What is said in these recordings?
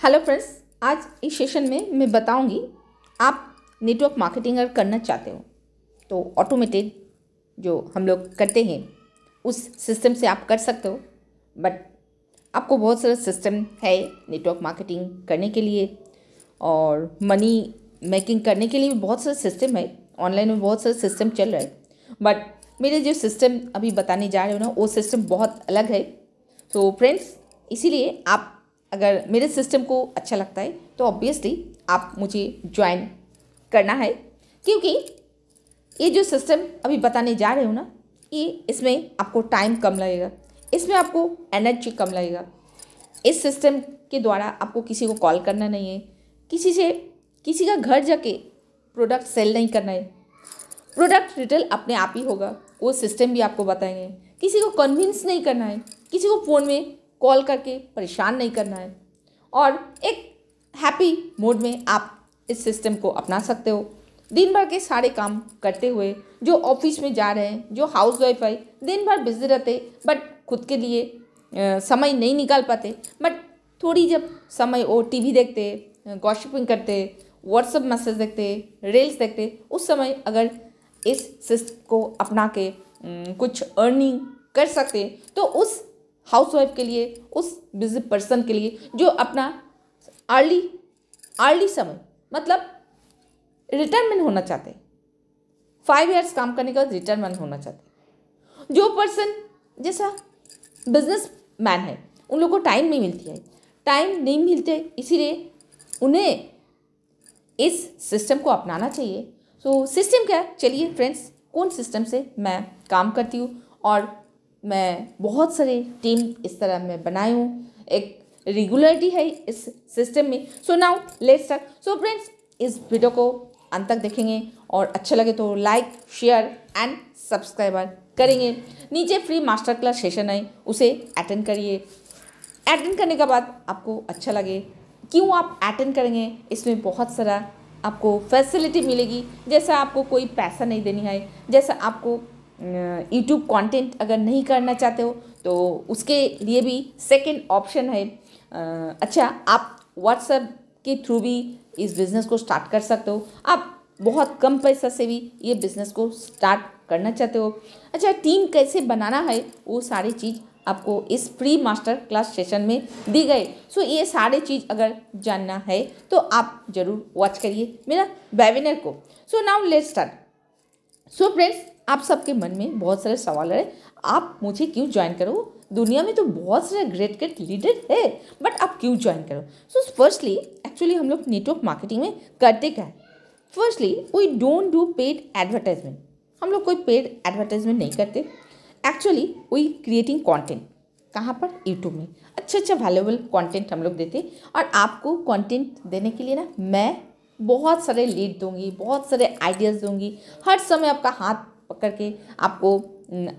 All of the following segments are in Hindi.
हेलो फ्रेंड्स आज इस सेशन में मैं बताऊँगी, आप नेटवर्क मार्केटिंग अगर करना चाहते हो तो ऑटोमेटेड जो हम लोग करते हैं, उस सिस्टम से आप कर सकते हो बट आपको बहुत सारा सिस्टम है नेटवर्क मार्केटिंग करने के लिए, और मनी मेकिंग करने के लिए भी बहुत सारा सिस्टम है ऑनलाइन में बहुत सारा सिस्टम चल रहा है बट मेरे जो सिस्टम अभी बताने जा रहे हो ना, वो सिस्टम बहुत अलग है। तो फ्रेंड्स इसीलिए आप अगर मेरे सिस्टम को अच्छा लगता है तो ऑब्वियसली आप मुझे ज्वाइन करना है। क्योंकि ये जो सिस्टम अभी बताने जा रहे हो ना, ये इसमें आपको टाइम कम लगेगा। इसमें आपको एनर्जी कम लगेगा। इस सिस्टम के द्वारा आपको किसी को कॉल करना नहीं है। किसी से, किसी का घर जाके प्रोडक्ट सेल नहीं करना है। प्रोडक्ट रिटेल अपने आप ही होगा। वो सिस्टम भी आपको बताएँगे। किसी को कन्विंस नहीं करना है। किसी को फ़ोन में कॉल करके परेशान नहीं करना है। और एक हैप्पी मूड में आप इस सिस्टम को अपना सकते हो। दिन भर के सारे काम करते हुए जो ऑफ़िस में जा रहे हैं, जो हाउस वाइफ है, दिन भर बिज़ी रहते बट खुद के लिए समय नहीं निकाल पाते। बट थोड़ी जब समय वो टीवी देखते गॉसिपिंग करते व्हाट्सअप मैसेज देखते रील्स देखते, उस समय अगर इस सिस्टम को अपना के कुछ अर्निंग कर सकते तो उस हाउस वाइफ के लिए उस बिज़ी पर्सन के लिए जो अपना अर्ली अर्ली समय मतलब रिटायरमेंट होना चाहते हैं। फाइव ईयर्स काम करने के बाद रिटायरमेंट होना चाहते हैं। जो पर्सन जैसा बिज़नेस मैन है उन लोगों को टाइम नहीं मिलती है। टाइम नहीं मिलते इसीलिए उन्हें इस सिस्टम को अपनाना चाहिए। सो so, सिस्टम क्या चलिए फ्रेंड्स कौन सिस्टम से मैं काम करती हूँ? और मैं बहुत सारे टीम इस तरह मैं बनाई हूँ। एक रेगुलरिटी है इस सिस्टम में। So now let's start so friends इस वीडियो को अंत तक देखेंगे और अच्छा लगे तो लाइक शेयर एंड सब्सक्राइबर करेंगे। नीचे फ्री मास्टर क्लास सेशन है, उसे अटेंड करिए। अटेंड करने के बाद आपको अच्छा लगे। क्यों आप अटेंड करेंगे? इसमें बहुत सारा आपको फैसिलिटी मिलेगी। जैसा आपको कोई पैसा नहीं देनी है, जैसा आपको यूट्यूब कंटेंट अगर नहीं करना चाहते हो तो उसके लिए भी सेकंड ऑप्शन है। अच्छा आप व्हाट्सएप के थ्रू भी इस बिज़नेस को स्टार्ट कर सकते हो। आप बहुत कम पैसा से भी ये बिज़नेस को स्टार्ट करना चाहते हो। अच्छा टीम कैसे बनाना है, वो सारी चीज़ आपको इस फ्री मास्टर क्लास सेशन में दी गए सो ये सारे चीज़ अगर जानना है तो आप ज़रूर वॉच करिए मेरा वेबिनर को। So now let start so friends आप सबके मन में बहुत सारे सवाल है। आप मुझे क्यों ज्वाइन करो? दुनिया में तो बहुत सारे ग्रेट ग्रेट लीडर है। बट आप क्यों ज्वाइन करो? सो फर्स्टली एक्चुअली हम लोग नेटवर्क मार्केटिंग में करते क्या है? Firstly we don't do paid advertisement हम लोग कोई पेड एडवर्टाइजमेंट नहीं करते। एक्चुअली वी क्रिएटिंग कॉन्टेंट कहाँ पर? यूट्यूब में। अच्छा अच्छा वैल्यूबल कॉन्टेंट हम लोग देते। और आपको कॉन्टेंट देने के लिए ना, मैं बहुत सारे लीड दूँगी, बहुत सारे आइडियाज़ दूँगी। हर समय आपका हाथ पकड़ के आपको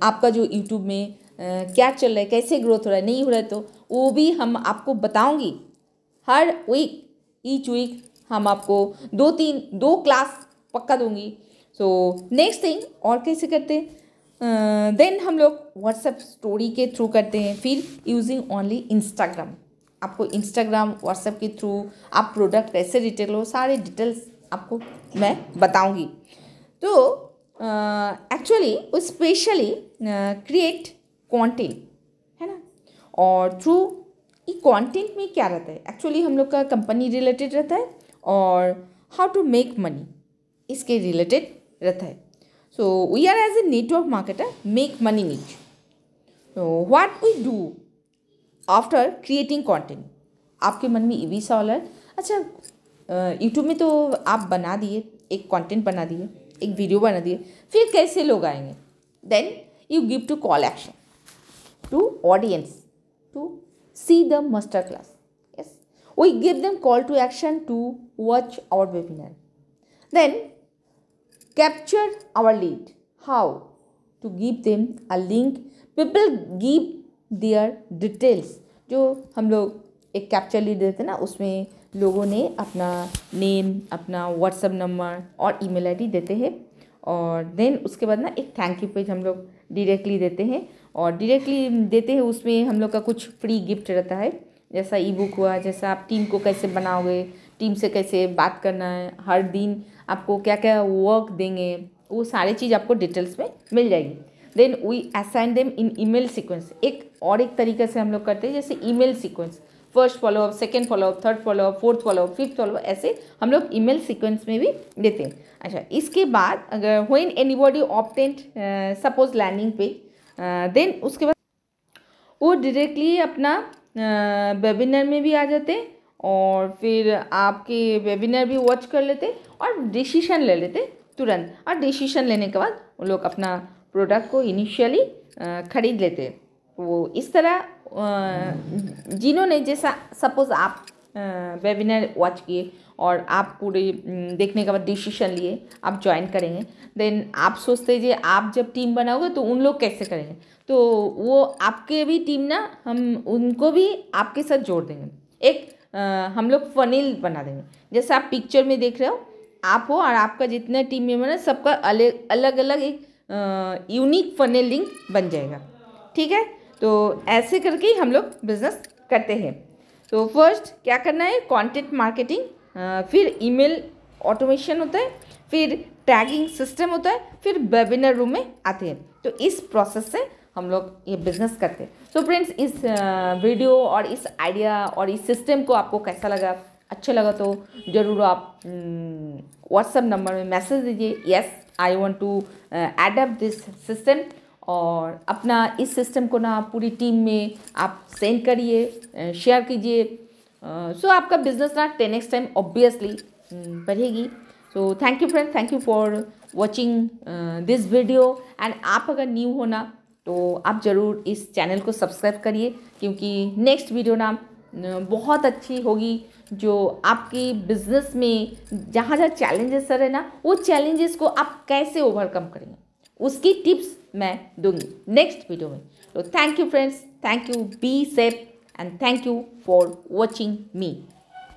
आपका जो यूट्यूब में क्या चल रहा है, कैसे ग्रोथ हो रहा है, नहीं हो रहा है तो वो भी हम आपको बताऊँगी। हर वीक ईच वीक हम आपको दो तीन, दो क्लास पक्का दूँगी। सो नेक्स्ट थिंग और कैसे करते हैं? देन हम लोग व्हाट्सएप स्टोरी के थ्रू करते हैं, फिर यूजिंग ओनली इंस्टाग्राम आपको इंस्टाग्राम व्हाट्सएप के थ्रू आप प्रोडक्ट कैसे रिटेल हो, सारे डिटेल्स आपको मैं बताऊँगी। तो एक्चुअली वो स्पेशली क्रिएट कंटेंट है ना? और थ्रू ये कंटेंट में क्या रहता है? एक्चुअली हम लोग का कंपनी रिलेटेड रहता है और हाउ टू मेक मनी इसके रिलेटेड रहता है. So we are as a network marketer make money niche तो what we do after creating content आपके मन में ये भी सवाल है? अच्छा यूट्यूब में तो आप बना दिए, एक कंटेंट बना दिए। एक वीडियो बना दिए, फिर कैसे लोग आएँगे? Then you give to call action to audience to see the master class yes we give them call to action to watch our webinar then capture our lead how to give them a link people give their details जो हम लोग एक कैप्चर लीड देते ना, उसमें लोगों ने अपना नेम अपना व्हाट्सअप नंबर और ईमेल आईडी देते हैं। और देन उसके बाद ना एक थैंक यू पेज हम लोग डायरेक्टली देते हैं। और डायरेक्टली देते हैं, उसमें हम लोग का कुछ फ्री गिफ्ट रहता है। जैसा ई बुक हुआ, जैसा आप टीम को कैसे बनाओगे टीम से कैसे बात करना है, हर दिन आपको क्या क्या वर्क देंगे, वो सारी चीज़ आपको डिटेल्स में मिल जाएगी। Then we assign them in email sequence एक और एक तरीके से हम लोग करते हैं, जैसे email sequence first follow up second follow up third follow up fourth follow up fifth follow up ऐसे हम लोग ईमेल सीक्वेंस में भी देते हैं। अच्छा इसके बाद अगर when anybody opted suppose landing पे देन उसके बाद वो डायरेक्टली अपना वेबिनार में भी आ जाते और फिर आपके वेबिनार भी वॉच कर लेते और डिसीशन ले लेते तुरंत। और डिसीशन लेने के बाद वो लोग अपना प्रोडक्ट को इनिशियली ख़रीद लेते वो इस तरह जिन्होंने जैसा सपोज़ आप वेबिनार वॉच किए और आप पूरे देखने के बाद डिसीशन लिए आप ज्वाइन करेंगे देन आप सोचते जे आप जब टीम बनाओगे तो उन लोग कैसे करेंगे? तो वो आपके भी टीम ना हम उनको भी आपके साथ जोड़ देंगे। एक आ, हम लोग फनील बना देंगे। जैसे आप पिक्चर में देख रहे हो आप हो और आपका जितना टीम मेंबर है सबका अलग अलग अलग एक यूनिक फनेल लिंक बन जाएगा। ठीक है? तो ऐसे करके ही हम लोग बिज़नेस करते हैं। तो फ़र्स्ट क्या करना है? कंटेंट मार्केटिंग फिर ईमेल ऑटोमेशन होता है, फिर टैगिंग सिस्टम होता है, फिर वेबिनार रूम में आते हैं। तो इस प्रोसेस से हम लोग ये बिज़नेस करते हैं। सो फ्रेंड्स इस वीडियो और इस आइडिया और इस सिस्टम को आपको कैसा लगा? अच्छा लगा तो ज़रूर आप व्हाट्सएप नंबर में मैसेज दीजिए। Yes I want to adapt this system और अपना इस सिस्टम को ना पूरी टीम में आप सेंड करिए शेयर कीजिए। सो आपका बिज़नेस ना टेन एक्स टाइम ऑब्वियसली बढ़ेगी। So thank you friend thank you for watching this video and आप अगर न्यू हो ना तो आप ज़रूर इस चैनल को सब्सक्राइब करिए, क्योंकि नेक्स्ट वीडियो ना बहुत अच्छी होगी, जो आपकी बिज़नेस में जहाँ जहाँ चैलेंजेस सर है ना, वो चैलेंजेस को आप कैसे ओवरकम करेंगे? उसकी टिप्स मैं दूँगी नेक्स्ट वीडियो में। तो thank you friends thank you be safe and thank you for watching me